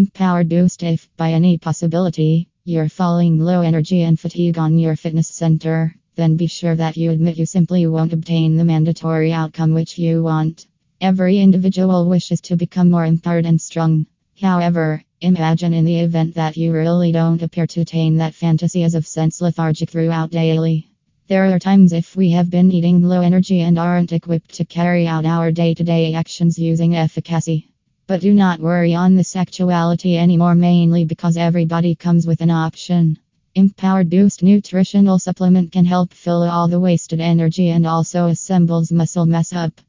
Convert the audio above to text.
Empowered Boost if, by any possibility, you're falling low energy and fatigue on your fitness center, then be sure that you admit you simply won't obtain the mandatory outcome which you want. Every individual wishes to become more empowered and strong. However, imagine in the event that you really don't appear to attain that fantasy as of sense lethargic throughout daily. There are times if we have been eating low energy and aren't equipped to carry out our day to day actions using efficacy. But do not worry on the sexuality anymore, mainly because everybody comes with an option. Empowered Boost Nutritional Supplement can help fill all the wasted energy and also assembles muscle mess up.